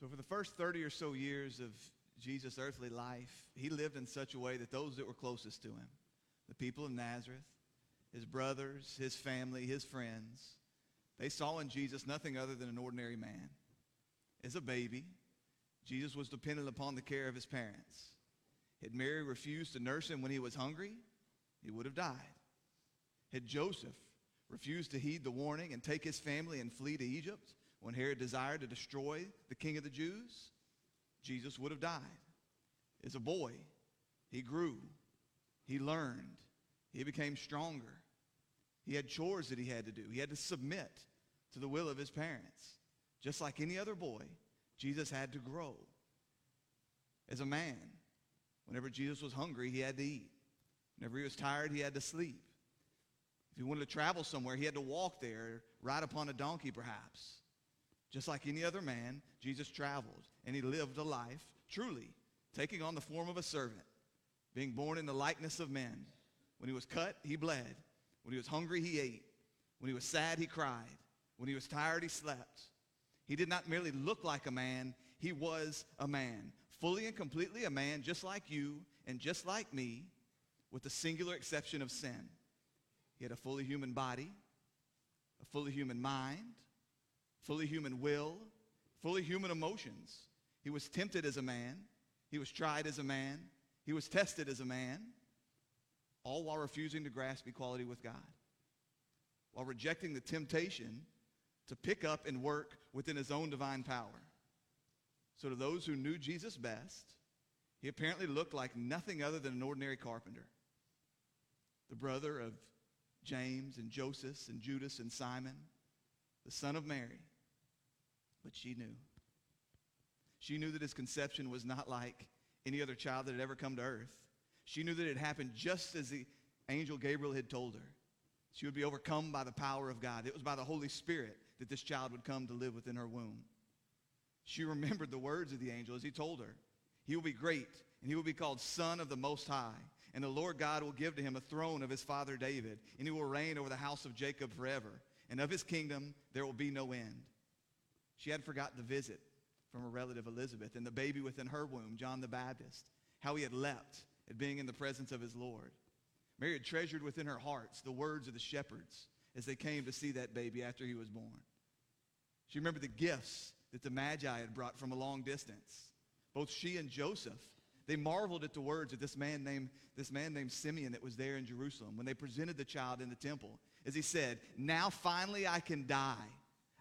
So, for the first 30 or so years of Jesus' earthly life, he lived in such a way that those that were closest to him, the people of Nazareth, his brothers, his family, his friends, they saw in Jesus nothing other than an ordinary man. As a baby, Jesus was dependent upon the care of his parents. Had Mary refused to nurse him when he was hungry, he would have died. Had Joseph refused to heed the warning and take his family and flee to Egypt when Herod desired to destroy the king of the Jews, Jesus would have died. As a boy, he grew, he learned, he became stronger. He had chores that he had to do. He had to submit to the will of his parents. Just like any other boy, Jesus had to grow. As a man, whenever Jesus was hungry, he had to eat. Whenever he was tired, he had to sleep. If he wanted to travel somewhere, he had to walk there, ride upon a donkey perhaps. Just like any other man, Jesus traveled and he lived a life truly taking on the form of a servant, being born in the likeness of men. When he was cut, he bled. When he was hungry, he ate. When he was sad, he cried. When he was tired, he slept. He did not merely look like a man, he was a man. Fully and completely a man, just like you and just like me, with the singular exception of sin. He had a fully human body, a fully human mind, fully human will, fully human emotions. He was tempted as a man. He was tried as a man. He was tested as a man, all while refusing to grasp equality with God, while rejecting the temptation to pick up and work within his own divine power. So, to those who knew Jesus best, he apparently looked like nothing other than an ordinary carpenter, the brother of James and Joseph and Judas and Simon, the son of Mary. But she knew. She knew that his conception was not like any other child that had ever come to earth. She knew that it happened just as the angel Gabriel had told her. She would be overcome by the power of God. It was by the Holy Spirit that this child would come to live within her womb. She remembered the words of the angel as he told her. He will be great, and he will be called Son of the Most High. And the Lord God will give to him a throne of his father David, and he will reign over the house of Jacob forever. And of his kingdom there will be no end. She had forgotten the visit from her relative Elizabeth and the baby within her womb, John the Baptist, how he had leapt at being in the presence of his Lord. Mary had treasured within her hearts the words of the shepherds as they came to see that baby after he was born. She remembered the gifts that the Magi had brought from a long distance. Both she and Joseph, they marveled at the words of this man named, this man named Simeon that was there in Jerusalem when they presented the child in the temple. As he said, Now finally I can die.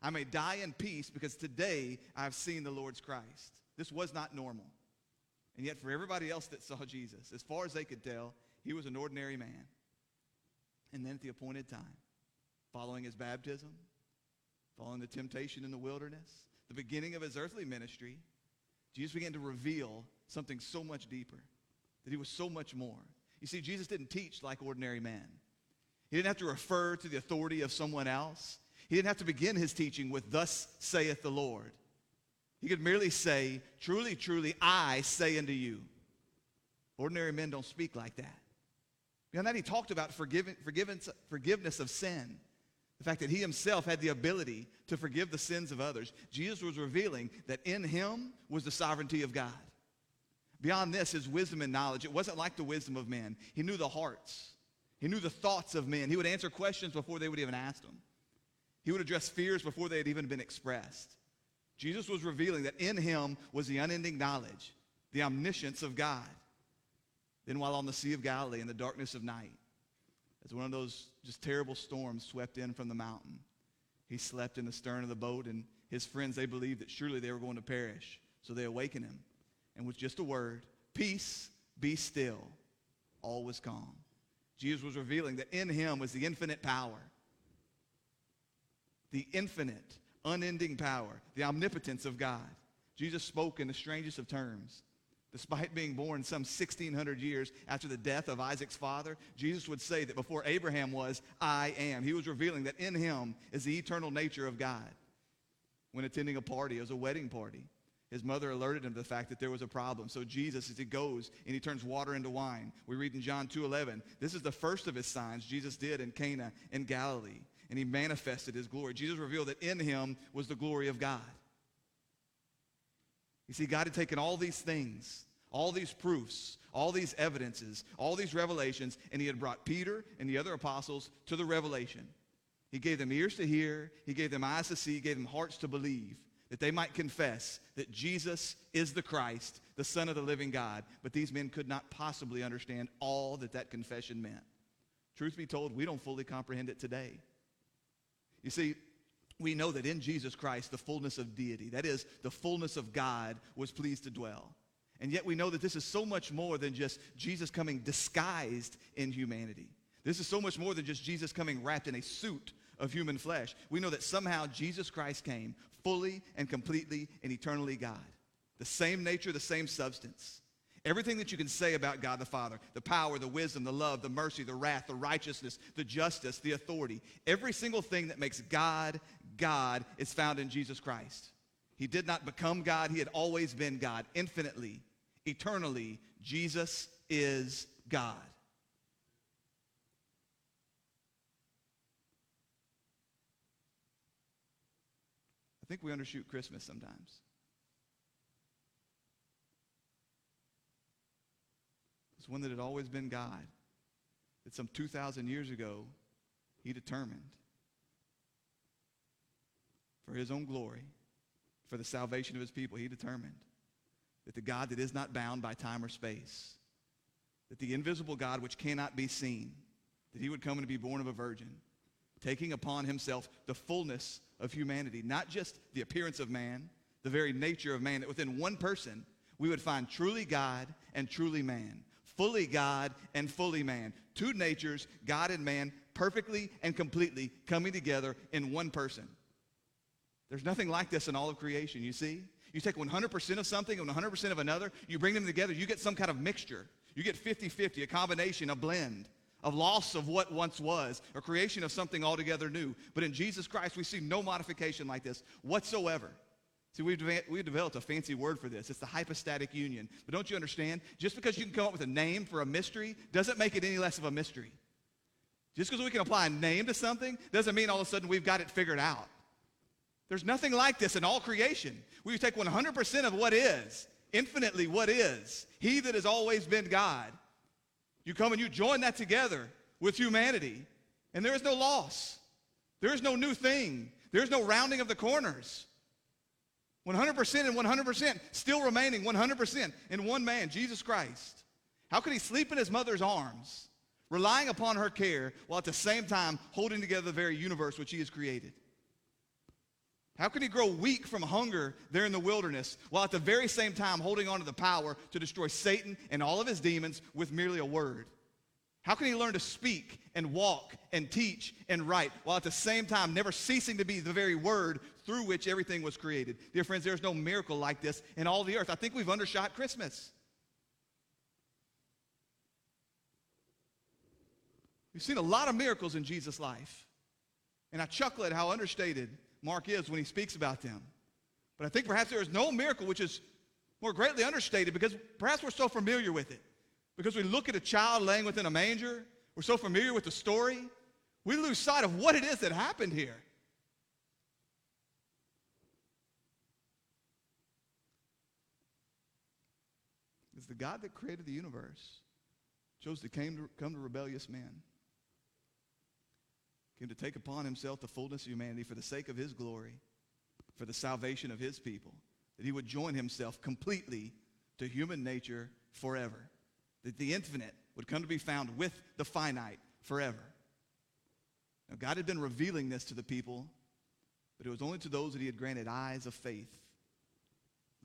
I may die in peace because today I've seen the Lord's Christ. This was not normal. And yet, for everybody else that saw Jesus, as far as they could tell, he was an ordinary man. And then at the appointed time, following his baptism, following the temptation in the wilderness, the beginning of his earthly ministry, Jesus began to reveal something so much deeper, that he was so much more. You see, Jesus didn't teach like ordinary men. He didn't have to refer to the authority of someone else. He didn't have to begin his teaching with, Thus saith the Lord. He could merely say, Truly, truly, I say unto you. Ordinary men don't speak like that. Beyond that, he talked about forgiveness of sin. The fact that he himself had the ability to forgive the sins of others. Jesus was revealing that in him was the sovereignty of God. Beyond this, his wisdom and knowledge, it wasn't like the wisdom of men. He knew the hearts. He knew the thoughts of men. He would answer questions before they would even ask them. He would address fears before they had even been expressed. Jesus was revealing that in him was the unending knowledge, the omniscience of God. Then, while on the Sea of Galilee in the darkness of night, as one of those just terrible storms swept in from the mountain, he slept in the stern of the boat, and his friends, they believed that surely they were going to perish. So they awakened him. And with just a word, peace, be still, all was calm. Jesus was revealing that in him was the infinite power, the infinite, unending power, the omnipotence of God. Jesus spoke in the strangest of terms. Despite being born some 1600 years after the death of Isaac's father, Jesus would say that before Abraham was, I am. He was revealing that in him is the eternal nature of God. When attending a party, it was a wedding party, his mother alerted him to the fact that there was a problem. So Jesus, as he goes and he turns water into wine, we read in John 2.11, this is the first of his signs Jesus did in Cana in Galilee and he manifested his glory. Jesus revealed that in him was the glory of God. You see, God had taken all these things, all these proofs, all these evidences, all these revelations, and he had brought Peter and the other apostles to the revelation. He gave them ears to hear, he gave them eyes to see, he gave them hearts to believe, that they might confess that Jesus is the Christ, the Son of the living God. But these men could not possibly understand all that that confession meant. Truth be told, we don't fully comprehend it today. You see, we know that in Jesus Christ, the fullness of deity, that is, the fullness of God, was pleased to dwell. And yet we know that this is so much more than just Jesus coming disguised in humanity. This is so much more than just Jesus coming wrapped in a suit of human flesh. We know that somehow Jesus Christ came fully and completely and eternally God. The same nature, the same substance. Everything that you can say about God the Father, the power, the wisdom, the love, the mercy, the wrath, the righteousness, the justice, the authority, every single thing that makes God God is found in Jesus Christ. He did not become God, he had always been God, infinitely, eternally. Jesus is God. I think we undershoot Christmas sometimes. It's one that had always been God. That some 2,000 years ago, he determined for his own glory, for the salvation of his people, he determined that the God that is not bound by time or space, that the invisible God which cannot be seen, that he would come and be born of a virgin, taking upon himself the fullness of humanity, not just the appearance of man, the very nature of man, that within one person we would find truly God and truly man, fully God and fully man. Two natures, God and man, perfectly and completely coming together in one person. There's nothing like this in all of creation, you see? You take 100% of something and 100% of another, you bring them together, you get some kind of mixture. You get 50 50, a combination, a blend of loss of what once was, a creation of something altogether new. But in Jesus Christ, we see no modification like this whatsoever. See, we've, we've developed a fancy word for this. It's the hypostatic union. But don't you understand? Just because you can come up with a name for a mystery doesn't make it any less of a mystery. Just because we can apply a name to something doesn't mean all of a sudden we've got it figured out. There's nothing like this in all creation. We take 100% of what is, infinitely what is, He that has always been God. You come and you join that together with humanity, and there is no loss. There is no new thing. There is no rounding of the corners. 100% and 100%, still remaining 100% in one man, Jesus Christ. How could he sleep in his mother's arms, relying upon her care, while at the same time holding together the very universe which he has created? How can he grow weak from hunger there in the wilderness while at the very same time holding on to the power to destroy Satan and all of his demons with merely a word? How can he learn to speak and walk and teach and write while at the same time never ceasing to be the very word through which everything was created? Dear friends, there's no miracle like this in all the earth. I think we've undershot Christmas. We've seen a lot of miracles in Jesus' life. And I chuckle at how understated Mark is when he speaks about them. But I think perhaps there is no miracle which is more greatly understated because perhaps we're so familiar with it. Because we look at a child laying within a manger, we're so familiar with the story, we lose sight of what it is that happened here. It's the God that created the universe chose to come to, come to rebellious men came to take upon himself the fullness of humanity for the sake of his glory, for the salvation of his people, that he would join himself completely to human nature forever, that the infinite would come to be found with the finite forever. Now, God had been revealing this to the people, but it was only to those that he had granted eyes of faith.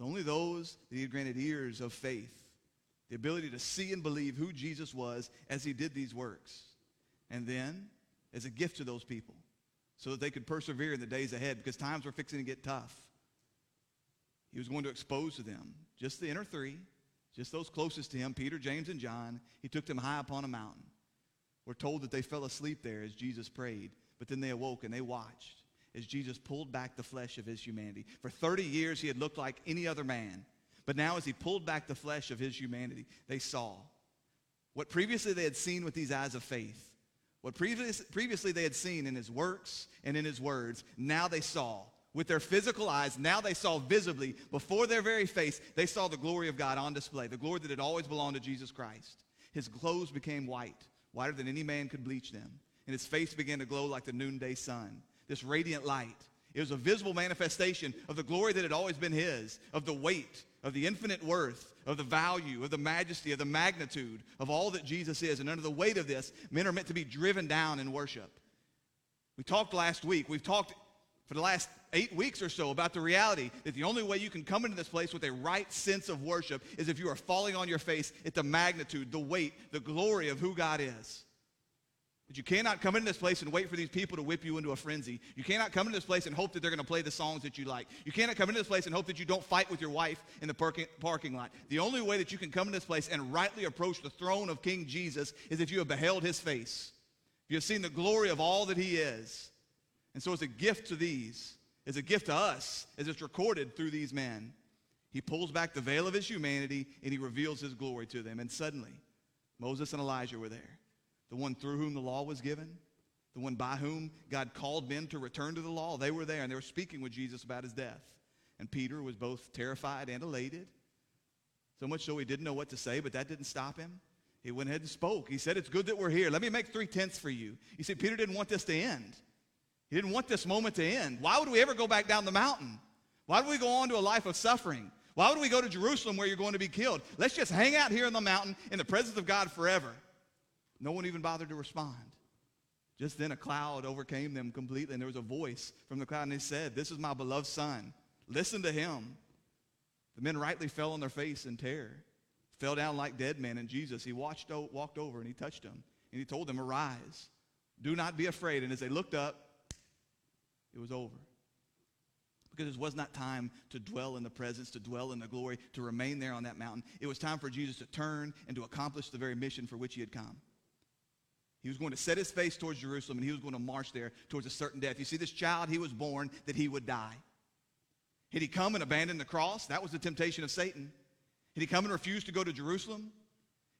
Only those that he had granted ears of faith, the ability to see and believe who Jesus was as he did these works. And then as a gift to those people so that they could persevere in the days ahead because times were fixing to get tough. He was going to expose to them just the inner three, just those closest to him, Peter, James, and John. He took them high upon a mountain. We're told that they fell asleep there as Jesus prayed, but then they awoke and they watched as Jesus pulled back the flesh of his humanity. For 30 years, he had looked like any other man. But now, as he pulled back the flesh of his humanity, they saw what previously they had seen with these eyes of faith what previous, previously they had seen in his works and in his words, now they saw With their physical eyes, now they saw visibly, before their very face, they saw the glory of God on display, the glory that had always belonged to Jesus Christ. His clothes became white, whiter than any man could bleach them, and his face began to glow like the noonday sun. This radiant light. It was a visible manifestation of the glory that had always been his, of the weight, of the infinite worth, of the value, of the majesty, of the magnitude of all that Jesus is. And under the weight of this, men are meant to be driven down in worship. We talked last week, we've talked for the last eight weeks or so about the reality that the only way you can come into this place with a right sense of worship is if you are falling on your face at the magnitude, the weight, the glory of who God is. That you cannot come into this place and wait for these people to whip you into a frenzy. You cannot come into this place and hope that they're going to play the songs that you like. You cannot come into this place and hope that you don't fight with your wife in the parking, parking lot. The only way that you can come into this place and rightly approach the throne of King Jesus is if you have beheld his face. If you have seen the glory of all that he is. And so it's a gift to these, it's a gift to us as it's recorded through these men. He pulls back the veil of his humanity and he reveals his glory to them. And suddenly, Moses and Elijah were there the one through whom the law was given, the one by whom God called men to return to the law. They were there and they were speaking with Jesus about his death. And Peter was both terrified and elated. So much so he didn't know what to say, but that didn't stop him. He went ahead and spoke. He said, It's good that we're here. Let me make three tenths for you. You see, Peter didn't want this to end. He didn't want this moment to end. Why would we ever go back down the mountain? Why would we go on to a life of suffering? Why would we go to Jerusalem where you're going to be killed? Let's just hang out here in the mountain in the presence of God forever. No one even bothered to respond. Just then a cloud overcame them completely, and there was a voice from the cloud, and they said, This is my beloved son. Listen to him. The men rightly fell on their face in terror, fell down like dead men, and Jesus, he watched, walked over and he touched them, and he told them, Arise, do not be afraid. And as they looked up, it was over. Because it was not time to dwell in the presence, to dwell in the glory, to remain there on that mountain. It was time for Jesus to turn and to accomplish the very mission for which he had come. He was going to set his face towards Jerusalem and he was going to march there towards a certain death. You see, this child, he was born that he would die. Had he come and abandoned the cross? That was the temptation of Satan. Had he come and refused to go to Jerusalem?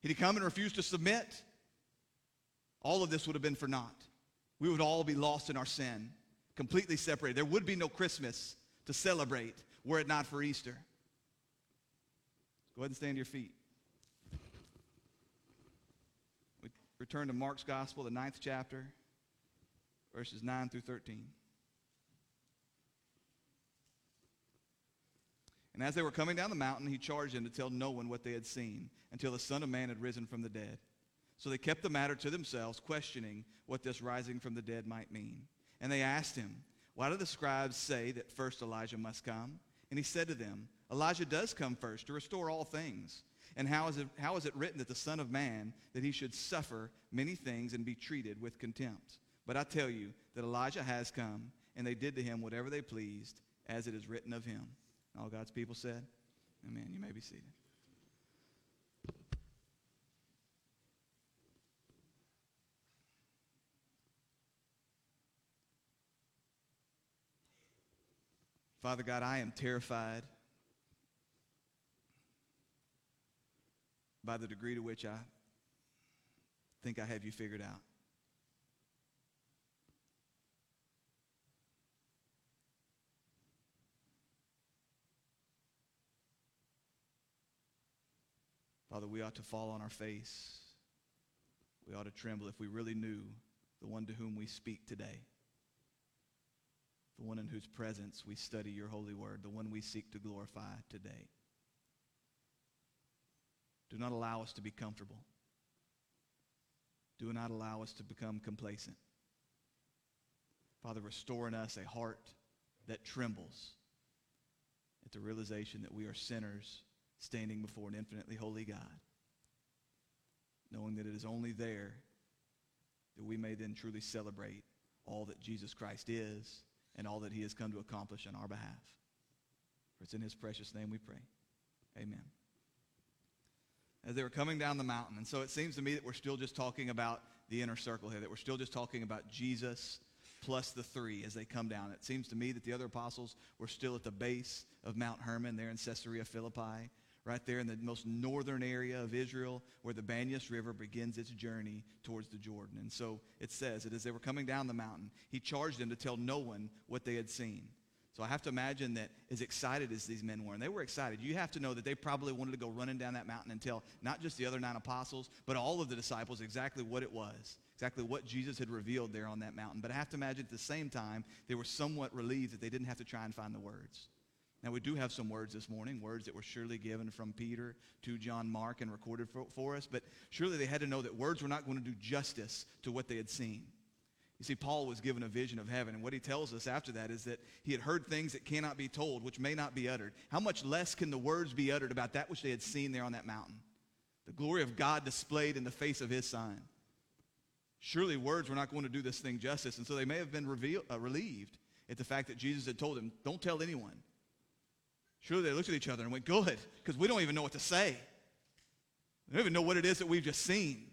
Had he come and refused to submit? All of this would have been for naught. We would all be lost in our sin, completely separated. There would be no Christmas to celebrate were it not for Easter. Go ahead and stand to your feet. Return to Mark's Gospel, the ninth chapter, verses 9 through 13. And as they were coming down the mountain, he charged them to tell no one what they had seen until the Son of Man had risen from the dead. So they kept the matter to themselves, questioning what this rising from the dead might mean. And they asked him, Why do the scribes say that first Elijah must come? And he said to them, Elijah does come first to restore all things. And how is, it, how is it written that the Son of Man, that he should suffer many things and be treated with contempt? But I tell you that Elijah has come, and they did to him whatever they pleased, as it is written of him. All God's people said, Amen. You may be seated. Father God, I am terrified by the degree to which I think I have you figured out. Father, we ought to fall on our face. We ought to tremble if we really knew the one to whom we speak today, the one in whose presence we study your holy word, the one we seek to glorify today. Do not allow us to be comfortable. Do not allow us to become complacent. Father, restore in us a heart that trembles at the realization that we are sinners standing before an infinitely holy God, knowing that it is only there that we may then truly celebrate all that Jesus Christ is and all that he has come to accomplish on our behalf. For it's in his precious name we pray. Amen as they were coming down the mountain. And so it seems to me that we're still just talking about the inner circle here, that we're still just talking about Jesus plus the three as they come down. It seems to me that the other apostles were still at the base of Mount Hermon there in Caesarea Philippi, right there in the most northern area of Israel where the Banyas River begins its journey towards the Jordan. And so it says that as they were coming down the mountain, he charged them to tell no one what they had seen. So I have to imagine that as excited as these men were, and they were excited, you have to know that they probably wanted to go running down that mountain and tell not just the other nine apostles, but all of the disciples exactly what it was, exactly what Jesus had revealed there on that mountain. But I have to imagine at the same time, they were somewhat relieved that they didn't have to try and find the words. Now, we do have some words this morning, words that were surely given from Peter to John Mark and recorded for, for, us, but surely they had to know that words were not going to do justice to what they had seen. You see, Paul was given a vision of heaven, and what he tells us after that is that he had heard things that cannot be told, which may not be uttered. How much less can the words be uttered about that which they had seen there on that mountain? The glory of God displayed in the face of his sign. Surely words were not going to do this thing justice, and so they may have been revealed, uh, relieved at the fact that Jesus had told them, don't tell anyone. Surely they looked at each other and went, Good, because we don't even know what to say. We don't even know what it is that we've just seen.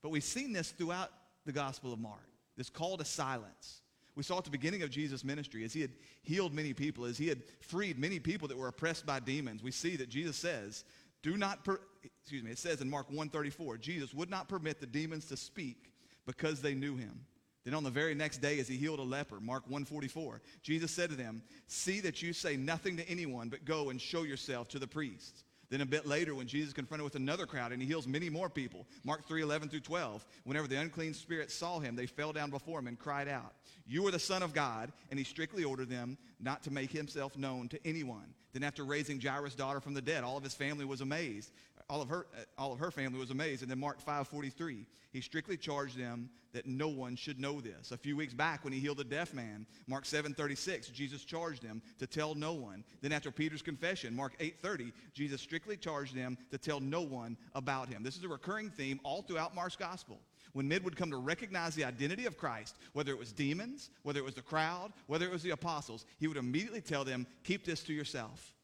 But we've seen this throughout the Gospel of Mark this call to silence. We saw at the beginning of Jesus' ministry as he had healed many people, as he had freed many people that were oppressed by demons. We see that Jesus says, do not, per- excuse me, it says in Mark 134, Jesus would not permit the demons to speak because they knew him. Then on the very next day, as he healed a leper, Mark 144, Jesus said to them, See that you say nothing to anyone, but go and show yourself to the priests. Then a bit later, when Jesus confronted with another crowd and he heals many more people, Mark 3 11 through 12, whenever the unclean spirits saw him, they fell down before him and cried out, You are the Son of God. And he strictly ordered them not to make himself known to anyone. Then, after raising Jairus' daughter from the dead, all of his family was amazed all of her, uh, all of her family was amazed. And then Mark 5:43, he strictly charged them that no one should know this. A few weeks back when he healed a deaf man, Mark 7:36, Jesus charged them to tell no one. Then after Peter's confession, Mark 8:30, Jesus strictly charged them to tell no one about him. This is a recurring theme all throughout Mark's gospel. When men would come to recognize the identity of Christ, whether it was demons, whether it was the crowd, whether it was the apostles, he would immediately tell them, "Keep this to yourself."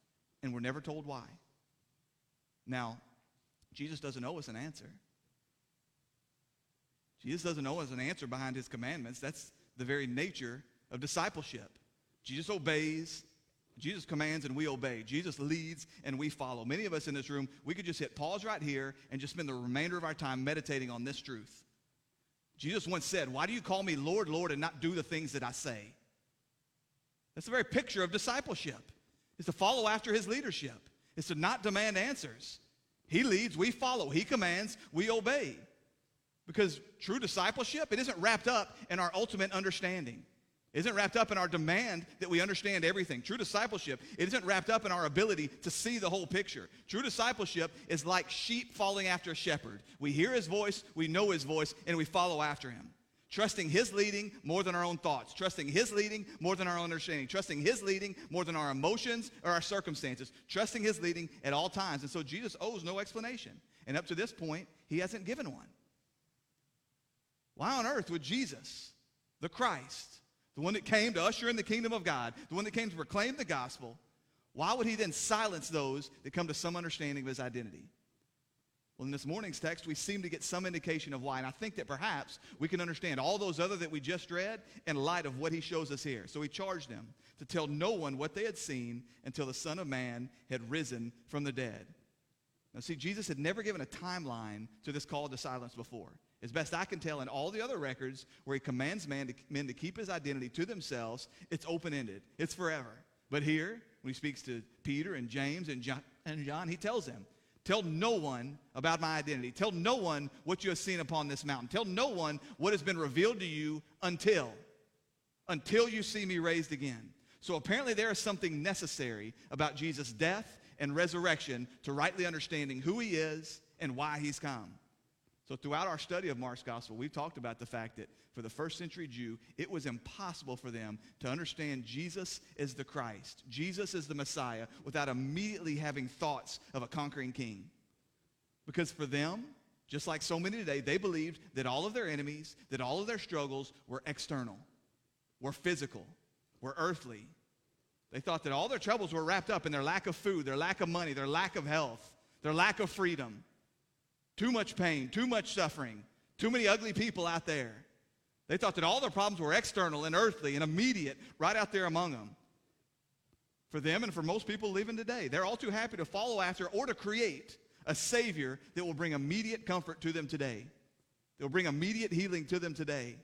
And we're never told why. Now, Jesus doesn't owe us an answer. Jesus doesn't owe us an answer behind his commandments. That's the very nature of discipleship. Jesus obeys, Jesus commands, and we obey. Jesus leads, and we follow. Many of us in this room, we could just hit pause right here and just spend the remainder of our time meditating on this truth. Jesus once said, Why do you call me Lord, Lord, and not do the things that I say? That's the very picture of discipleship. It's to follow after his leadership. It's to not demand answers. He leads, we follow. He commands, we obey. Because true discipleship, it isn't wrapped up in our ultimate understanding. Isn't wrapped up in our demand that we understand everything. True discipleship, it isn't wrapped up in our ability to see the whole picture. True discipleship is like sheep following after a shepherd. We hear his voice, we know his voice, and we follow after him trusting His leading more than our own thoughts, trusting His leading more than our own understanding, trusting His leading more than our emotions or our circumstances, trusting His leading at all times. And so Jesus owes no explanation. And up to this point, He hasn't given one. Why on earth would Jesus, the Christ, the one that came to usher in the kingdom of God, the one that came to proclaim the gospel, why would He then silence those that come to some understanding of His identity? Well, in this morning's text, we seem to get some indication of why. And I think that perhaps we can understand all those other that we just read in light of what he shows us here. So he charged them to tell no one what they had seen until the Son of Man had risen from the dead. Now, see, Jesus had never given a timeline to this call to silence before. As best I can tell, in all the other records where he commands man to, men to keep his identity to themselves, it's open ended, it's forever. But here, when he speaks to Peter and James and John, and John he tells them, Tell no one about my identity. Tell no one what you have seen upon this mountain. Tell no one what has been revealed to you until, until you see me raised again. So apparently there is something necessary about Jesus' death and resurrection to rightly understanding who he is and why he's come. So throughout our study of Mark's gospel, we've talked about the fact that for the first century Jew, it was impossible for them to understand Jesus as the Christ, Jesus as the Messiah, without immediately having thoughts of a conquering king. Because for them, just like so many today, they believed that all of their enemies, that all of their struggles were external, were physical, were earthly. They thought that all their troubles were wrapped up in their lack of food, their lack of money, their lack of health, their lack of freedom. Too much pain, too much suffering, too many ugly people out there. They thought that all their problems were external and earthly and immediate right out there among them. For them and for most people living today, they're all too happy to follow after or to create a Savior that will bring immediate comfort to them today. They'll bring immediate healing to them today.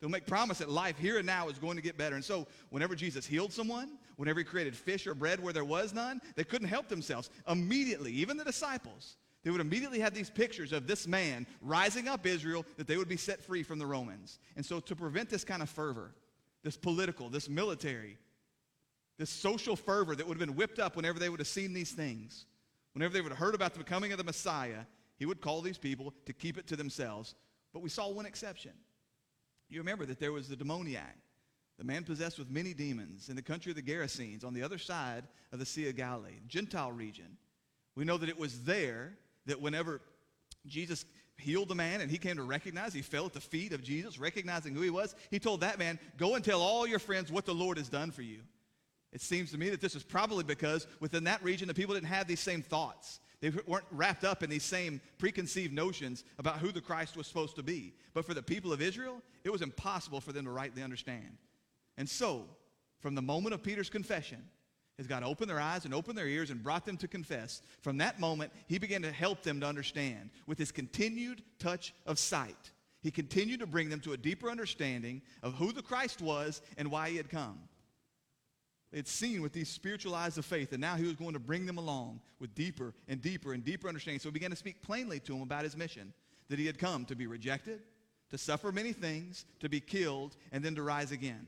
They'll make promise that life here and now is going to get better. And so, whenever Jesus healed someone, whenever he created fish or bread where there was none, they couldn't help themselves. Immediately, even the disciples, they would immediately have these pictures of this man rising up Israel that they would be set free from the Romans. And so, to prevent this kind of fervor, this political, this military, this social fervor that would have been whipped up whenever they would have seen these things, whenever they would have heard about the coming of the Messiah, he would call these people to keep it to themselves. But we saw one exception. You remember that there was the demoniac, the man possessed with many demons in the country of the Gerasenes on the other side of the Sea of Galilee, Gentile region. We know that it was there that whenever Jesus healed the man and he came to recognize, he fell at the feet of Jesus, recognizing who he was, he told that man, Go and tell all your friends what the Lord has done for you. It seems to me that this is probably because within that region, the people didn't have these same thoughts. They weren't wrapped up in these same preconceived notions about who the Christ was supposed to be. But for the people of Israel, it was impossible for them to rightly understand. And so, from the moment of Peter's confession, as God opened their eyes and opened their ears and brought them to confess, from that moment, he began to help them to understand with his continued touch of sight. He continued to bring them to a deeper understanding of who the Christ was and why he had come. They had seen with these spiritual eyes of faith, and now he was going to bring them along with deeper and deeper and deeper understanding. So he began to speak plainly to them about his mission that he had come to be rejected, to suffer many things, to be killed, and then to rise again.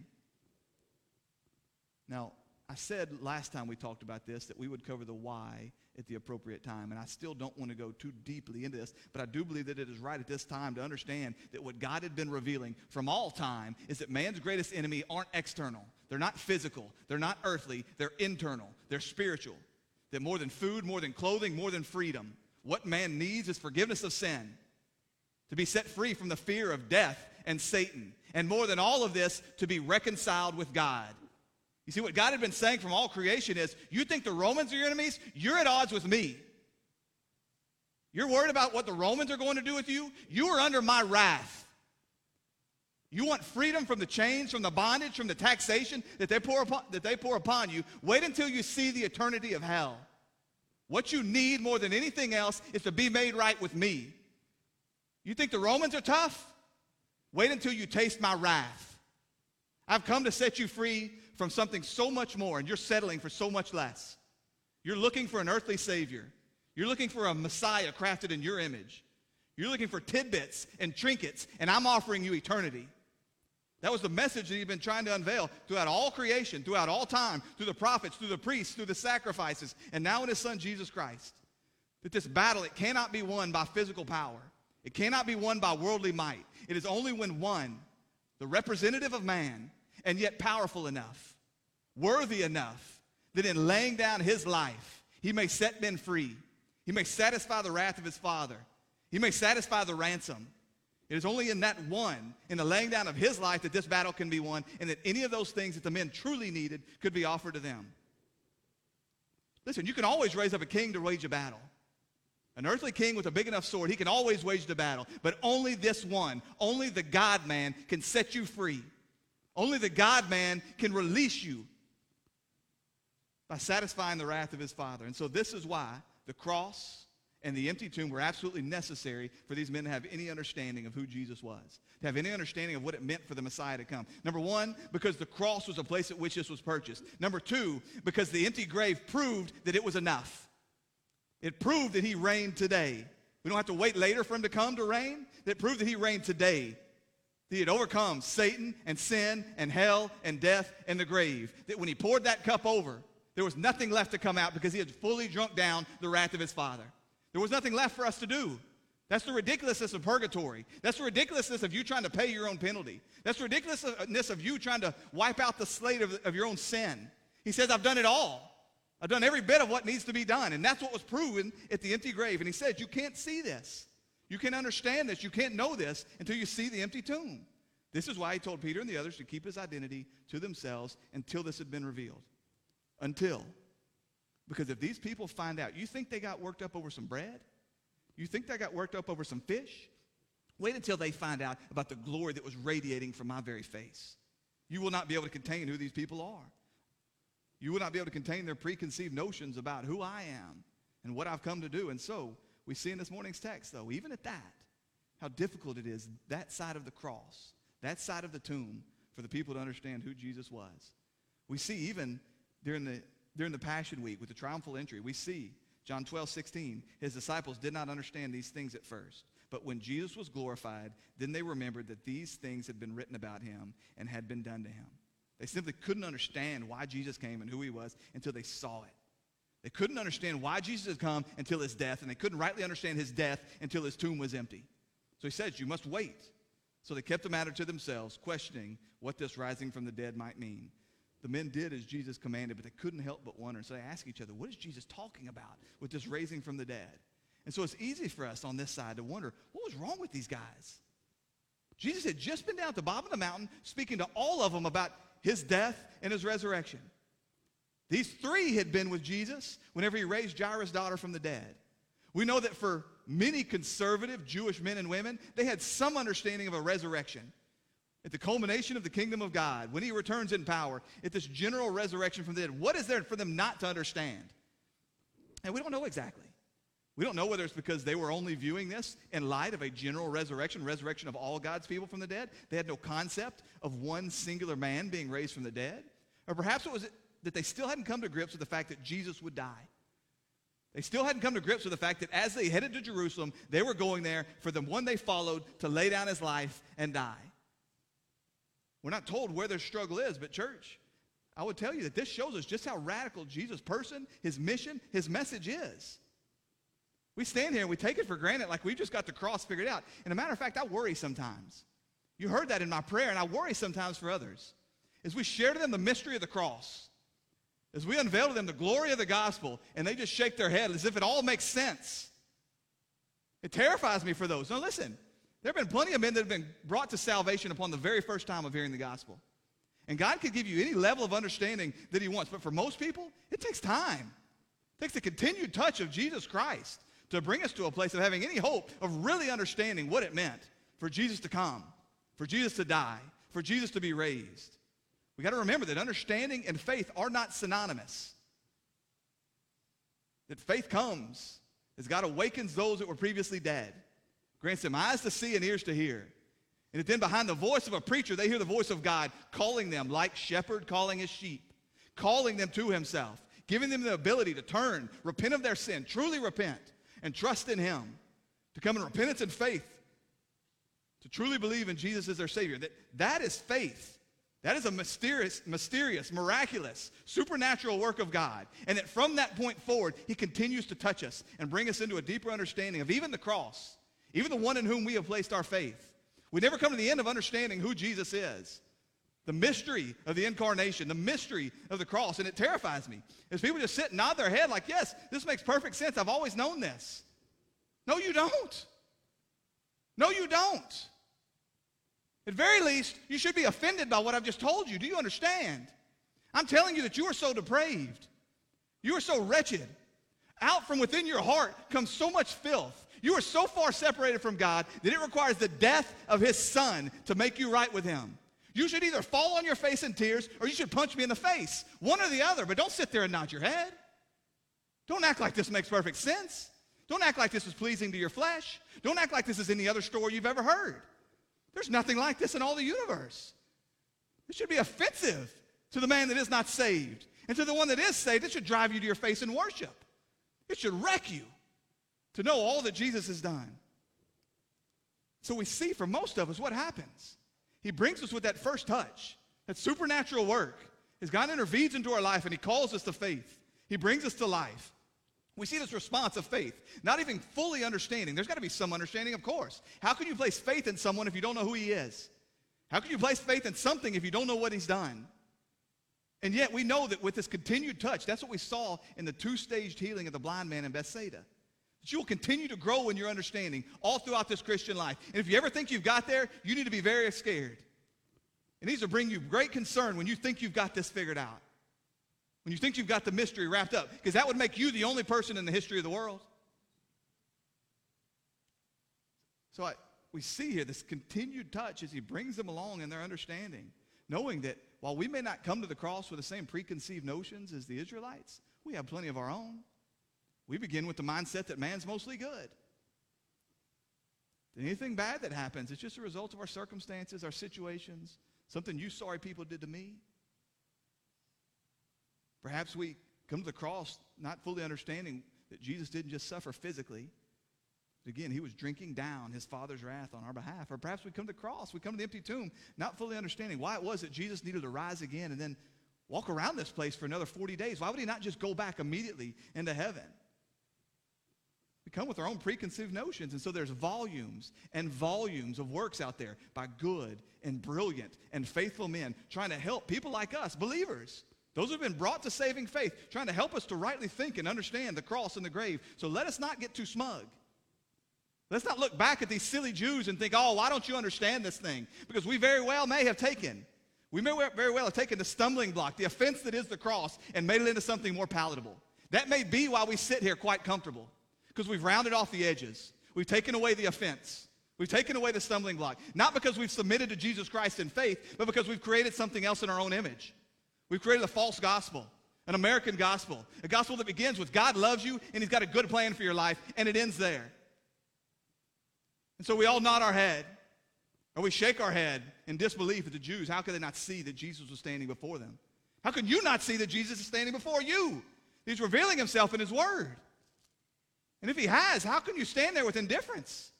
Now, I said last time we talked about this that we would cover the why at the appropriate time. And I still don't want to go too deeply into this, but I do believe that it is right at this time to understand that what God had been revealing from all time is that man's greatest enemy aren't external. They're not physical. They're not earthly. They're internal. They're spiritual. That more than food, more than clothing, more than freedom, what man needs is forgiveness of sin, to be set free from the fear of death and Satan. And more than all of this, to be reconciled with God. You see, what God had been saying from all creation is you think the Romans are your enemies? You're at odds with me. You're worried about what the Romans are going to do with you? You are under my wrath. You want freedom from the chains, from the bondage, from the taxation that they pour upon, that they pour upon you. Wait until you see the eternity of hell. What you need more than anything else is to be made right with me. You think the Romans are tough? Wait until you taste my wrath. I've come to set you free from something so much more, and you're settling for so much less. You're looking for an earthly Savior. You're looking for a Messiah crafted in your image. You're looking for tidbits and trinkets, and I'm offering you eternity. That was the message that he'd been trying to unveil throughout all creation, throughout all time, through the prophets, through the priests, through the sacrifices, and now in his son Jesus Christ. That this battle, it cannot be won by physical power. It cannot be won by worldly might. It is only when one, the representative of man, and yet powerful enough, worthy enough, that in laying down his life, he may set men free. He may satisfy the wrath of his Father. He may satisfy the ransom. It is only in that one, in the laying down of his life, that this battle can be won, and that any of those things that the men truly needed could be offered to them. Listen, you can always raise up a king to wage a battle. An earthly king with a big enough sword, he can always wage the battle. But only this one, only the God man, can set you free. Only the God man can release you by satisfying the wrath of his Father. And so this is why the cross and the empty tomb were absolutely necessary for these men to have any understanding of who Jesus was, to have any understanding of what it meant for the Messiah to come. Number one, because the cross was a place at which this was purchased. Number two, because the empty grave proved that it was enough. It proved that he reigned today. We don't have to wait later for him to come to reign. It proved that he reigned today he had overcome Satan and sin and hell and death and the grave. That when he poured that cup over, there was nothing left to come out because he had fully drunk down the wrath of his Father. There was nothing left for us to do. That's the ridiculousness of purgatory. That's the ridiculousness of you trying to pay your own penalty. That's the ridiculousness of you trying to wipe out the slate of, of your own sin. He says, I've done it all. I've done every bit of what needs to be done. And that's what was proven at the empty grave. And he said, You can't see this. You can't understand this. You can't know this until you see the empty tomb. This is why he told Peter and the others to keep his identity to themselves until this had been revealed. Until. Because if these people find out, you think they got worked up over some bread? You think they got worked up over some fish? Wait until they find out about the glory that was radiating from my very face. You will not be able to contain who these people are. You will not be able to contain their preconceived notions about who I am and what I've come to do. And so, we see in this morning's text, though, even at that, how difficult it is, that side of the cross, that side of the tomb, for the people to understand who Jesus was. We see even during the, during the Passion Week with the triumphal entry, we see John 12, 16, his disciples did not understand these things at first. But when Jesus was glorified, then they remembered that these things had been written about him and had been done to him. They simply couldn't understand why Jesus came and who he was until they saw it. They couldn't understand why Jesus had come until his death, and they couldn't rightly understand his death until his tomb was empty. So he says, You must wait. So they kept the matter to themselves, questioning what this rising from the dead might mean. The men did as Jesus commanded, but they couldn't help but wonder. So they asked each other, What is Jesus talking about with this raising from the dead? And so it's easy for us on this side to wonder, what was wrong with these guys? Jesus had just been down at the bottom of the mountain speaking to all of them about his death and his resurrection. These three had been with Jesus whenever he raised Jairus' daughter from the dead. We know that for many conservative Jewish men and women, they had some understanding of a resurrection. At the culmination of the kingdom of God, when he returns in power, at this general resurrection from the dead, what is there for them not to understand? And we don't know exactly. We don't know whether it's because they were only viewing this in light of a general resurrection, resurrection of all God's people from the dead. They had no concept of one singular man being raised from the dead. Or perhaps it was that they still hadn't come to grips with the fact that Jesus would die. They still hadn't come to grips with the fact that as they headed to Jerusalem, they were going there for the one they followed to lay down his life and die. We're not told where their struggle is, but church, I would tell you that this shows us just how radical Jesus' person, his mission, his message is. We stand here and we take it for granted like we just got the cross figured out. And a matter of fact, I worry sometimes. You heard that in my prayer, and I worry sometimes for others. As we share to them the mystery of the cross, as we unveil to them the glory of the gospel, and they just shake their head as if it all makes sense. It terrifies me for those. Now, listen, there have been plenty of men that have been brought to salvation upon the very first time of hearing the gospel. And God could give you any level of understanding that He wants. But for most people, it takes time. It takes the continued touch of Jesus Christ to bring us to a place of having any hope of really understanding what it meant for Jesus to come, for Jesus to die, for Jesus to be raised. We got to remember that understanding and faith are not synonymous. That faith comes as God awakens those that were previously dead, grants them eyes to see and ears to hear. And that then behind the voice of a preacher, they hear the voice of God calling them like shepherd calling his sheep, calling them to himself, giving them the ability to turn, repent of their sin, truly repent, and trust in him, to come in repentance and faith, to truly believe in Jesus as their Savior. That, that is faith. That is a mysterious, mysterious, miraculous, supernatural work of God. And that from that point forward, he continues to touch us and bring us into a deeper understanding of even the cross, even the one in whom we have placed our faith. We never come to the end of understanding who Jesus is. The mystery of the incarnation, the mystery of the cross. And it terrifies me. As people just sit and nod their head like, yes, this makes perfect sense. I've always known this. No, you don't. No, you don't. At very least, you should be offended by what I've just told you. Do you understand? I'm telling you that you are so depraved. You are so wretched. Out from within your heart comes so much filth. You are so far separated from God that it requires the death of his son to make you right with him. You should either fall on your face in tears or you should punch me in the face. One or the other, but don't sit there and nod your head. Don't act like this makes perfect sense. Don't act like this is pleasing to your flesh. Don't act like this is any other story you've ever heard. There's nothing like this in all the universe. It should be offensive to the man that is not saved. And to the one that is saved, it should drive you to your face in worship. It should wreck you to know all that Jesus has done. So we see for most of us what happens. He brings us with that first touch, that supernatural work. As God intervenes into our life and He calls us to faith, He brings us to life. We see this response of faith, not even fully understanding. There's got to be some understanding, of course. How can you place faith in someone if you don't know who he is? How can you place faith in something if you don't know what he's done? And yet we know that with this continued touch, that's what we saw in the two-staged healing of the blind man in Bethsaida. That you will continue to grow in your understanding all throughout this Christian life. And if you ever think you've got there, you need to be very scared. It needs to bring you great concern when you think you've got this figured out. When you think you've got the mystery wrapped up, because that would make you the only person in the history of the world. So I, we see here this continued touch as he brings them along in their understanding, knowing that while we may not come to the cross with the same preconceived notions as the Israelites, we have plenty of our own. We begin with the mindset that man's mostly good. Anything bad that happens, it's just a result of our circumstances, our situations, something you sorry people did to me. Perhaps we come to the cross not fully understanding that Jesus didn't just suffer physically. Again, he was drinking down his Father's wrath on our behalf. Or perhaps we come to the cross, we come to the empty tomb, not fully understanding why it was that Jesus needed to rise again and then walk around this place for another 40 days. Why would he not just go back immediately into heaven? We come with our own preconceived notions. And so there's volumes and volumes of works out there by good and brilliant and faithful men trying to help people like us, believers. Those have been brought to saving faith, trying to help us to rightly think and understand the cross and the grave. So let us not get too smug. Let's not look back at these silly Jews and think, oh, why don't you understand this thing? Because we very well may have taken we may very well have taken the stumbling block, the offense that is the cross, and made it into something more palatable. That may be why we sit here quite comfortable, because we've rounded off the edges. We've taken away the offense. We've taken away the stumbling block. Not because we've submitted to Jesus Christ in faith, but because we've created something else in our own image. We've created a false gospel, an American gospel, a gospel that begins with God loves you and He's got a good plan for your life, and it ends there. And so we all nod our head or we shake our head in disbelief at the Jews. How could they not see that Jesus was standing before them? How could you not see that Jesus is standing before you? He's revealing himself in his word. And if he has, how can you stand there with indifference?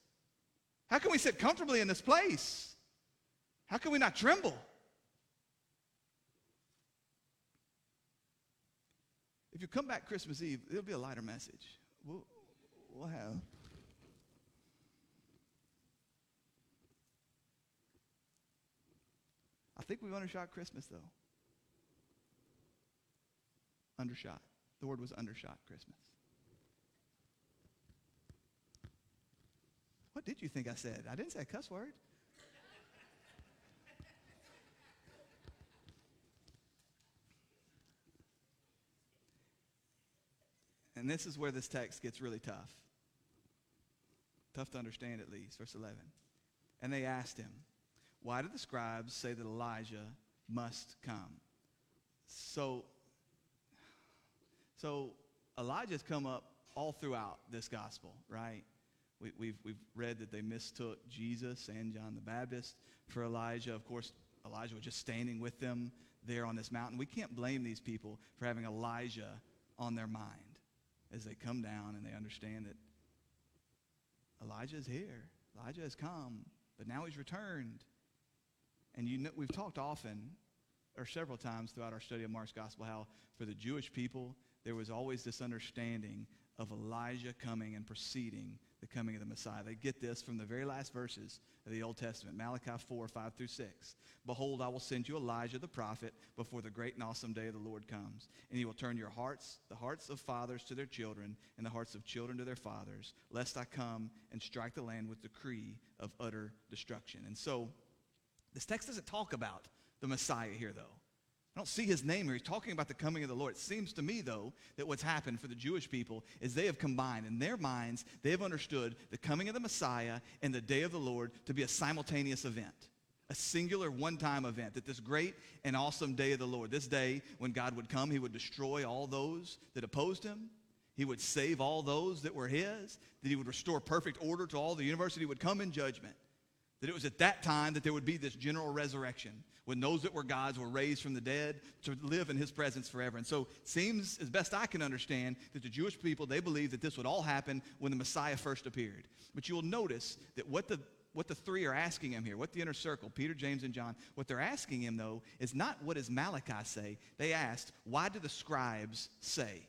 How can we sit comfortably in this place? How can we not tremble? If you come back Christmas Eve, it'll be a lighter message. We'll, we'll have I think we've undershot Christmas, though. Undershot. The word was undershot Christmas. What did you think I said? I didn't say a cuss word. And this is where this text gets really tough. Tough to understand, at least. Verse 11. And they asked him, why did the scribes say that Elijah must come? So, so Elijah's come up all throughout this gospel, right? We, we've, we've read that they mistook Jesus and John the Baptist for Elijah. Of course, Elijah was just standing with them there on this mountain. We can't blame these people for having Elijah on their mind as they come down and they understand that Elijah is here. Elijah has come, but now he's returned. And you know, we've talked often, or several times throughout our study of Mark's gospel, how for the Jewish people, there was always this understanding of Elijah coming and preceding the coming of the Messiah. They get this from the very last verses of the Old Testament, Malachi 4, 5 through 6. Behold, I will send you Elijah the prophet before the great and awesome day of the Lord comes. And he will turn your hearts, the hearts of fathers to their children, and the hearts of children to their fathers, lest I come and strike the land with decree of utter destruction. And so, this text doesn't talk about the Messiah here, though. I don't see his name here. He's talking about the coming of the Lord. It seems to me, though, that what's happened for the Jewish people is they have combined in their minds, they have understood the coming of the Messiah and the day of the Lord to be a simultaneous event, a singular one time event. That this great and awesome day of the Lord, this day when God would come, he would destroy all those that opposed him. He would save all those that were his, that he would restore perfect order to all the universe, that he would come in judgment. That it was at that time that there would be this general resurrection when those that were God's were raised from the dead to live in his presence forever. And so seems, as best I can understand, that the Jewish people, they believed that this would all happen when the Messiah first appeared. But you'll notice that what the what the three are asking him here, what the inner circle, Peter, James, and John, what they're asking him, though, is not what does Malachi say. They asked, why do the scribes say?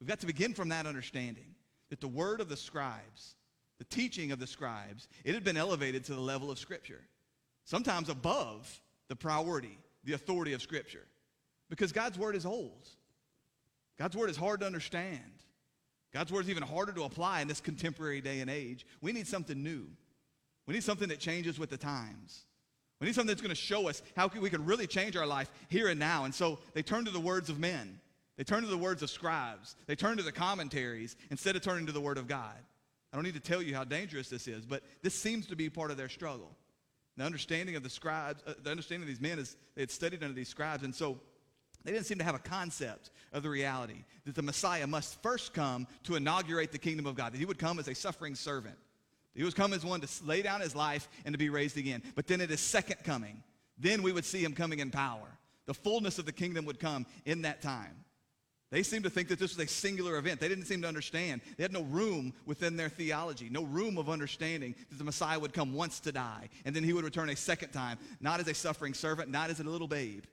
We've got to begin from that understanding that the word of the scribes the teaching of the scribes, it had been elevated to the level of Scripture, sometimes above the priority, the authority of Scripture. Because God's word is old. God's word is hard to understand. God's word is even harder to apply in this contemporary day and age. We need something new. We need something that changes with the times. We need something that's going to show us how we can really change our life here and now. And so they turn to the words of men. They turn to the words of scribes. They turn to the commentaries instead of turning to the word of God. I don't need to tell you how dangerous this is, but this seems to be part of their struggle. The understanding of the scribes, uh, the understanding of these men is they had studied under these scribes, and so they didn't seem to have a concept of the reality that the Messiah must first come to inaugurate the kingdom of God, that he would come as a suffering servant, He was come as one to lay down his life and to be raised again. But then at his second coming, then we would see him coming in power. The fullness of the kingdom would come in that time. They seemed to think that this was a singular event. They didn't seem to understand. They had no room within their theology, no room of understanding that the Messiah would come once to die, and then he would return a second time, not as a suffering servant, not as a little babe,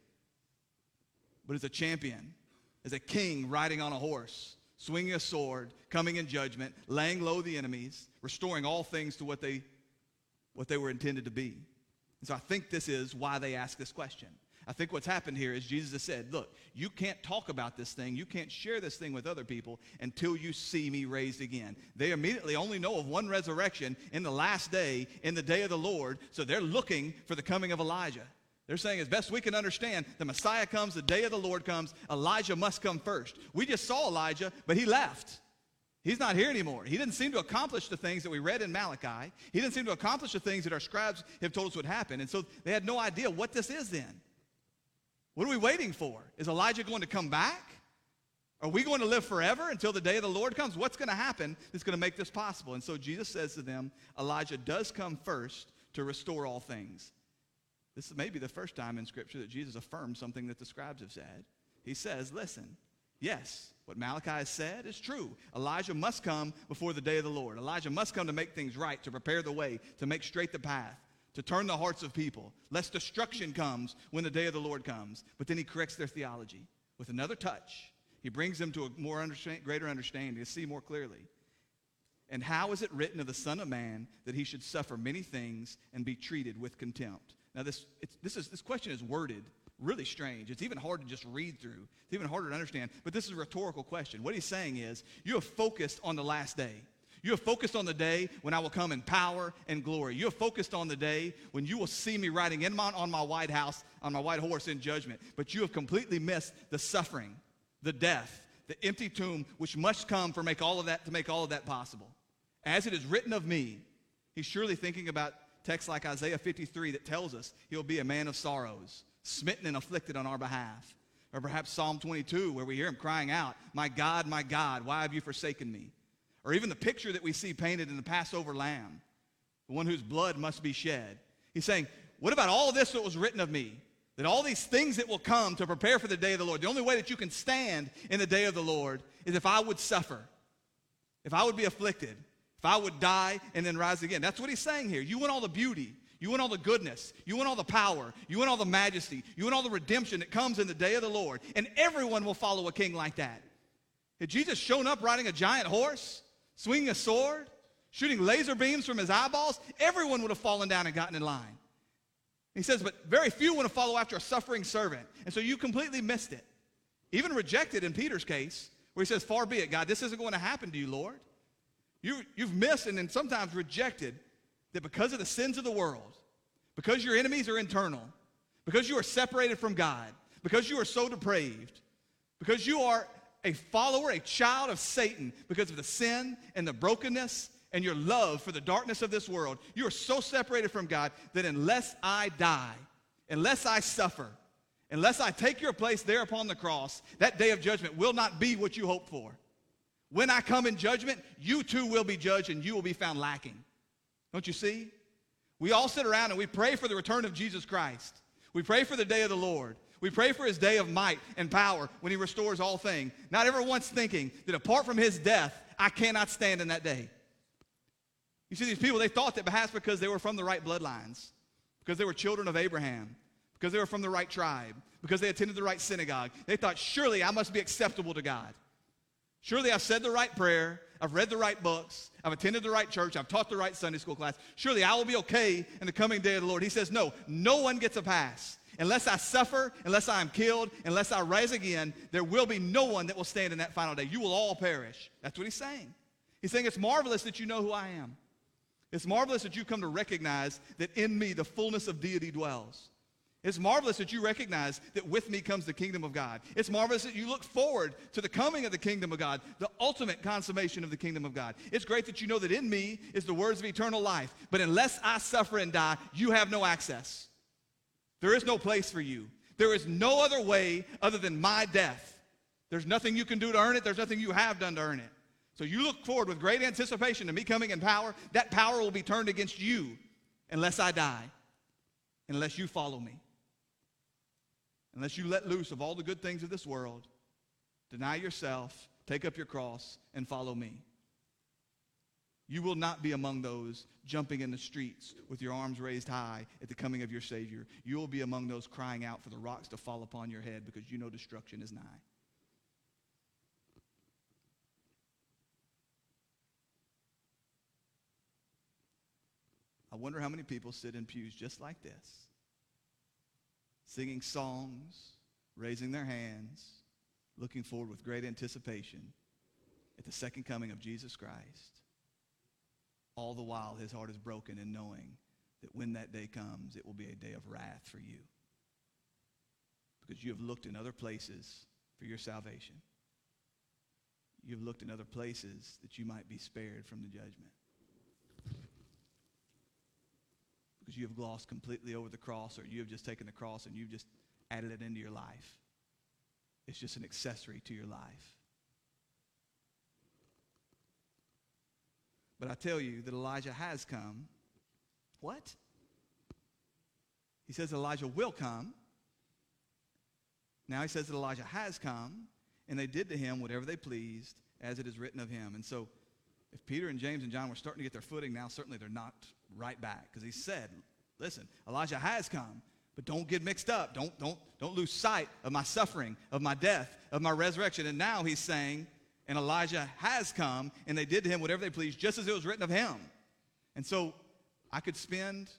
but as a champion, as a king riding on a horse, swinging a sword, coming in judgment, laying low the enemies, restoring all things to what they, what they were intended to be. And so I think this is why they ask this question. I think what's happened here is Jesus has said, Look, you can't talk about this thing, you can't share this thing with other people until you see me raised again. They immediately only know of one resurrection in the last day, in the day of the Lord, so they're looking for the coming of Elijah. They're saying, as best we can understand, the Messiah comes, the day of the Lord comes, Elijah must come first. We just saw Elijah, but he left. He's not here anymore. He didn't seem to accomplish the things that we read in Malachi. He didn't seem to accomplish the things that our scribes have told us would happen. And so they had no idea what this is then. What are we waiting for? Is Elijah going to come back? Are we going to live forever until the day of the Lord comes? What's going to happen that's going to make this possible? And so Jesus says to them, Elijah does come first to restore all things. This may be the first time in Scripture that Jesus affirms something that the scribes have said. He says, Listen, yes, what Malachi has said is true. Elijah must come before the day of the Lord. Elijah must come to make things right, to prepare the way, to make straight the path to turn the hearts of people, lest destruction comes when the day of the Lord comes. But then he corrects their theology with another touch. He brings them to a more understand, greater understanding, to see more clearly. And how is it written of the Son of Man that he should suffer many things and be treated with contempt? Now, this, this, is, this question is worded really strange. It's even hard to just read through, it's even harder to understand. But this is a rhetorical question. What he's saying is, you have focused on the last day. You have focused on the day when I will come in power and glory. You have focused on the day when you will see me riding in my, on my white house, on my white horse in judgment. But you have completely missed the suffering, the death, the empty tomb, which must come for make all of that to make all of that possible. As it is written of me, he's surely thinking about texts like Isaiah 53 that tells us he'll be a man of sorrows, smitten and afflicted on our behalf. Or perhaps Psalm 22, where we hear him crying out, My God, my God, why have you forsaken me? Or even the picture that we see painted in the Passover lamb, the one whose blood must be shed. He's saying, What about all this that was written of me? That all these things that will come to prepare for the day of the Lord, the only way that you can stand in the day of the Lord is if I would suffer, if I would be afflicted, if I would die and then rise again. That's what he's saying here. You want all the beauty, you want all the goodness, you want all the power, you want all the majesty, you want all the redemption that comes in the day of the Lord, and everyone will follow a king like that. Had Jesus shown up riding a giant horse, swinging a sword, shooting laser beams from his eyeballs, everyone would have fallen down and gotten in line. He says, but very few want to follow after a suffering servant. And so you completely missed it. Even rejected in Peter's case, where he says, Far be it, God, this isn't going to happen to you, Lord. You, you've missed and then sometimes rejected that because of the sins of the world, because your enemies are internal, because you are separated from God, because you are so depraved, because you are a follower, a child of Satan because of the sin and the brokenness and your love for the darkness of this world. You are so separated from God that unless I die, unless I suffer, unless I take your place there upon the cross, that day of judgment will not be what you hope for. When I come in judgment, you too will be judged and you will be found lacking. Don't you see? We all sit around and we pray for the return of Jesus Christ. We pray for the day of the Lord. We pray for his day of might and power when he restores all things. Not ever once thinking that apart from his death, I cannot stand in that day. You see, these people, they thought that perhaps because they were from the right bloodlines, because they were children of Abraham, because they were from the right tribe, because they attended the right synagogue, they thought, surely I must be acceptable to God. Surely I've said the right prayer, I've read the right books, I've attended the right church, I've taught the right Sunday school class. Surely I will be okay in the coming day of the Lord. He says, no, no one gets a pass. Unless I suffer, unless I am killed, unless I rise again, there will be no one that will stand in that final day. You will all perish. That's what he's saying. He's saying it's marvelous that you know who I am. It's marvelous that you come to recognize that in me the fullness of deity dwells. It's marvelous that you recognize that with me comes the kingdom of God. It's marvelous that you look forward to the coming of the kingdom of God, the ultimate consummation of the kingdom of God. It's great that you know that in me is the words of eternal life. But unless I suffer and die, you have no access. There is no place for you. There is no other way other than my death. There's nothing you can do to earn it. There's nothing you have done to earn it. So you look forward with great anticipation to me coming in power. That power will be turned against you unless I die, unless you follow me, unless you let loose of all the good things of this world, deny yourself, take up your cross, and follow me. You will not be among those jumping in the streets with your arms raised high at the coming of your Savior. You will be among those crying out for the rocks to fall upon your head because you know destruction is nigh. I wonder how many people sit in pews just like this, singing songs, raising their hands, looking forward with great anticipation at the second coming of Jesus Christ. All the while, his heart is broken in knowing that when that day comes, it will be a day of wrath for you. Because you have looked in other places for your salvation. You've looked in other places that you might be spared from the judgment. Because you have glossed completely over the cross, or you have just taken the cross and you've just added it into your life. It's just an accessory to your life. But I tell you that Elijah has come. What? He says Elijah will come. Now he says that Elijah has come, and they did to him whatever they pleased, as it is written of him. And so, if Peter and James and John were starting to get their footing now, certainly they're not right back. Because he said, listen, Elijah has come, but don't get mixed up. Don't, don't, don't lose sight of my suffering, of my death, of my resurrection. And now he's saying, and Elijah has come, and they did to him whatever they pleased, just as it was written of him. And so I could spend,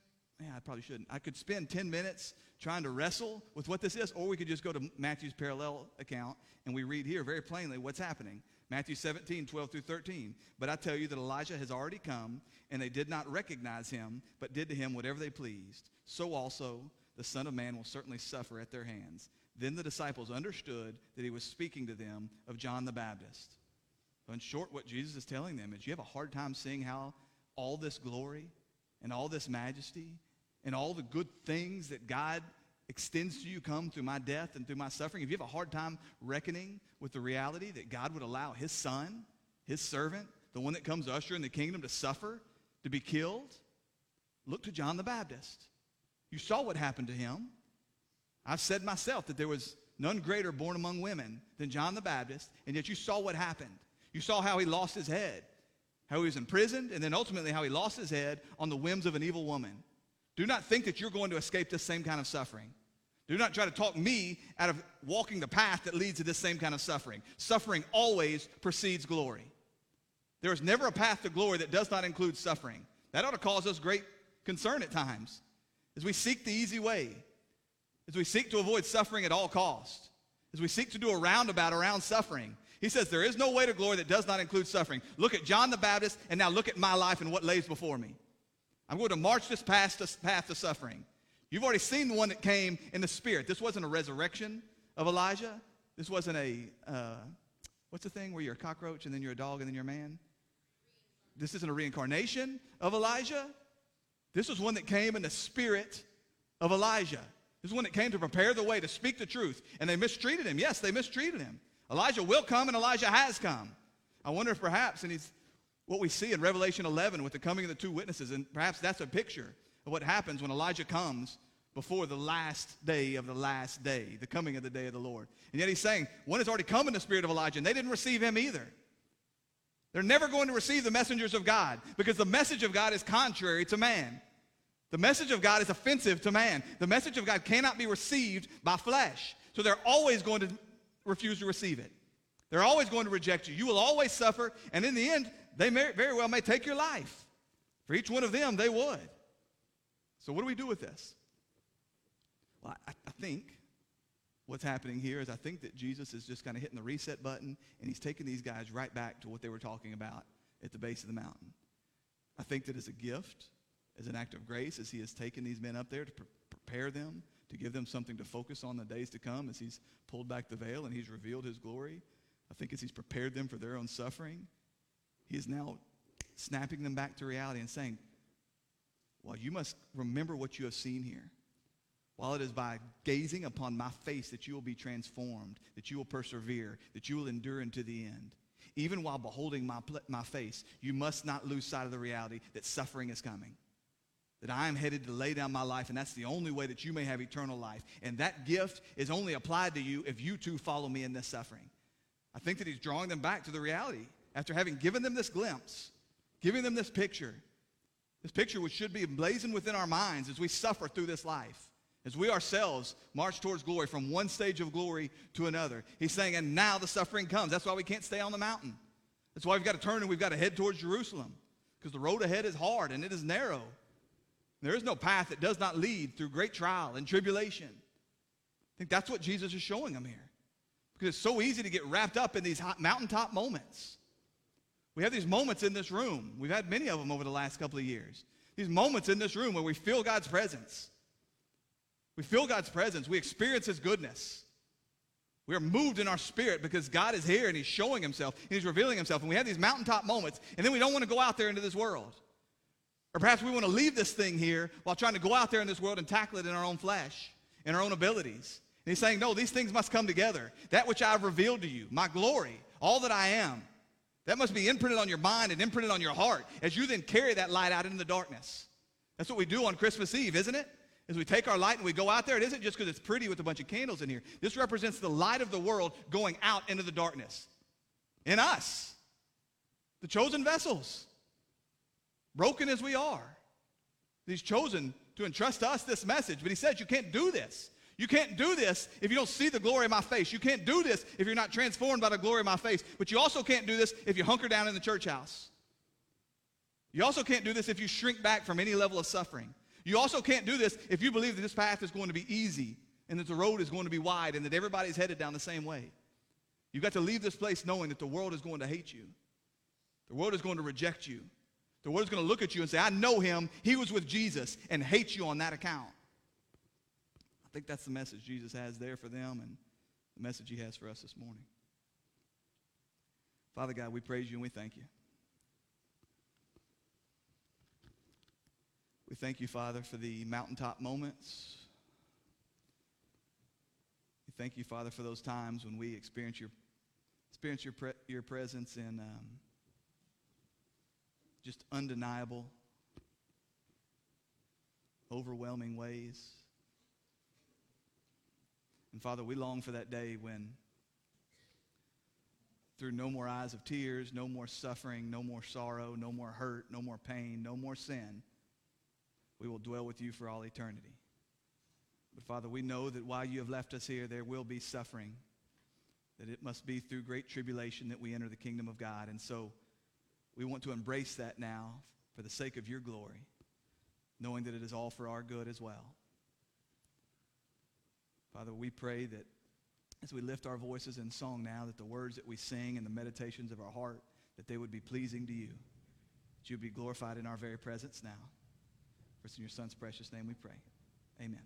yeah, I probably shouldn't. I could spend 10 minutes trying to wrestle with what this is, or we could just go to Matthew's parallel account and we read here very plainly what's happening. Matthew 17, 12 through 13. But I tell you that Elijah has already come, and they did not recognize him, but did to him whatever they pleased. So also the Son of Man will certainly suffer at their hands. Then the disciples understood that he was speaking to them of John the Baptist. In short, what Jesus is telling them is you have a hard time seeing how all this glory and all this majesty and all the good things that God extends to you come through my death and through my suffering. If you have a hard time reckoning with the reality that God would allow his son, his servant, the one that comes to usher in the kingdom to suffer, to be killed, look to John the Baptist. You saw what happened to him. I've said myself that there was none greater born among women than John the Baptist, and yet you saw what happened. You saw how he lost his head, how he was imprisoned, and then ultimately how he lost his head on the whims of an evil woman. Do not think that you're going to escape this same kind of suffering. Do not try to talk me out of walking the path that leads to this same kind of suffering. Suffering always precedes glory. There is never a path to glory that does not include suffering. That ought to cause us great concern at times as we seek the easy way, as we seek to avoid suffering at all costs, as we seek to do a roundabout around suffering. He says there is no way to glory that does not include suffering. Look at John the Baptist, and now look at my life and what lays before me. I'm going to march this path to, path to suffering. You've already seen the one that came in the spirit. This wasn't a resurrection of Elijah. This wasn't a, uh, what's the thing where you're a cockroach and then you're a dog and then you're a man? This isn't a reincarnation of Elijah. This was one that came in the spirit of Elijah. This is one that came to prepare the way, to speak the truth. And they mistreated him. Yes, they mistreated him. Elijah will come and Elijah has come. I wonder if perhaps, and he's what we see in Revelation 11 with the coming of the two witnesses, and perhaps that's a picture of what happens when Elijah comes before the last day of the last day, the coming of the day of the Lord. And yet he's saying, one has already come in the spirit of Elijah, and they didn't receive him either. They're never going to receive the messengers of God because the message of God is contrary to man. The message of God is offensive to man. The message of God cannot be received by flesh. So they're always going to refuse to receive it. They're always going to reject you. You will always suffer, and in the end, they may, very well may take your life. For each one of them, they would. So, what do we do with this? Well, I, I think what's happening here is I think that Jesus is just kind of hitting the reset button and he's taking these guys right back to what they were talking about at the base of the mountain. I think that as a gift, as an act of grace, as he has taken these men up there to pre- prepare them, to give them something to focus on the days to come, as he's pulled back the veil and he's revealed his glory, I think as he's prepared them for their own suffering, he is now snapping them back to reality and saying, well, you must remember what you have seen here. While it is by gazing upon my face that you will be transformed, that you will persevere, that you will endure into the end. even while beholding my, my face, you must not lose sight of the reality that suffering is coming. That I am headed to lay down my life, and that's the only way that you may have eternal life. And that gift is only applied to you if you too follow me in this suffering. I think that he's drawing them back to the reality after having given them this glimpse, giving them this picture. This picture which should be emblazoned within our minds as we suffer through this life, as we ourselves march towards glory from one stage of glory to another. He's saying, and now the suffering comes. That's why we can't stay on the mountain. That's why we've got to turn and we've got to head towards Jerusalem because the road ahead is hard and it is narrow. There is no path that does not lead through great trial and tribulation. I think that's what Jesus is showing them here. Because it's so easy to get wrapped up in these hot mountaintop moments. We have these moments in this room. We've had many of them over the last couple of years. These moments in this room where we feel God's presence. We feel God's presence. We experience His goodness. We are moved in our spirit because God is here and He's showing Himself and He's revealing Himself. And we have these mountaintop moments, and then we don't want to go out there into this world. Or perhaps we want to leave this thing here while trying to go out there in this world and tackle it in our own flesh, in our own abilities. And he's saying, No, these things must come together. That which I've revealed to you, my glory, all that I am, that must be imprinted on your mind and imprinted on your heart as you then carry that light out into the darkness. That's what we do on Christmas Eve, isn't it? As we take our light and we go out there, it isn't just because it's pretty with a bunch of candles in here. This represents the light of the world going out into the darkness. In us, the chosen vessels broken as we are. He's chosen to entrust us this message, but he says you can't do this. You can't do this if you don't see the glory of my face. You can't do this if you're not transformed by the glory of my face. But you also can't do this if you hunker down in the church house. You also can't do this if you shrink back from any level of suffering. You also can't do this if you believe that this path is going to be easy and that the road is going to be wide and that everybody's headed down the same way. You've got to leave this place knowing that the world is going to hate you. The world is going to reject you. The world's going to look at you and say, I know him. He was with Jesus and hate you on that account. I think that's the message Jesus has there for them and the message he has for us this morning. Father God, we praise you and we thank you. We thank you, Father, for the mountaintop moments. We thank you, Father, for those times when we experience your, experience your, pre- your presence in um, just undeniable, overwhelming ways. And Father, we long for that day when, through no more eyes of tears, no more suffering, no more sorrow, no more hurt, no more pain, no more sin, we will dwell with you for all eternity. But Father, we know that while you have left us here, there will be suffering, that it must be through great tribulation that we enter the kingdom of God. And so we want to embrace that now for the sake of your glory, knowing that it is all for our good as well. Father, we pray that as we lift our voices in song now, that the words that we sing and the meditations of our heart, that they would be pleasing to you, that you would be glorified in our very presence now. For it's in your son's precious name we pray. Amen.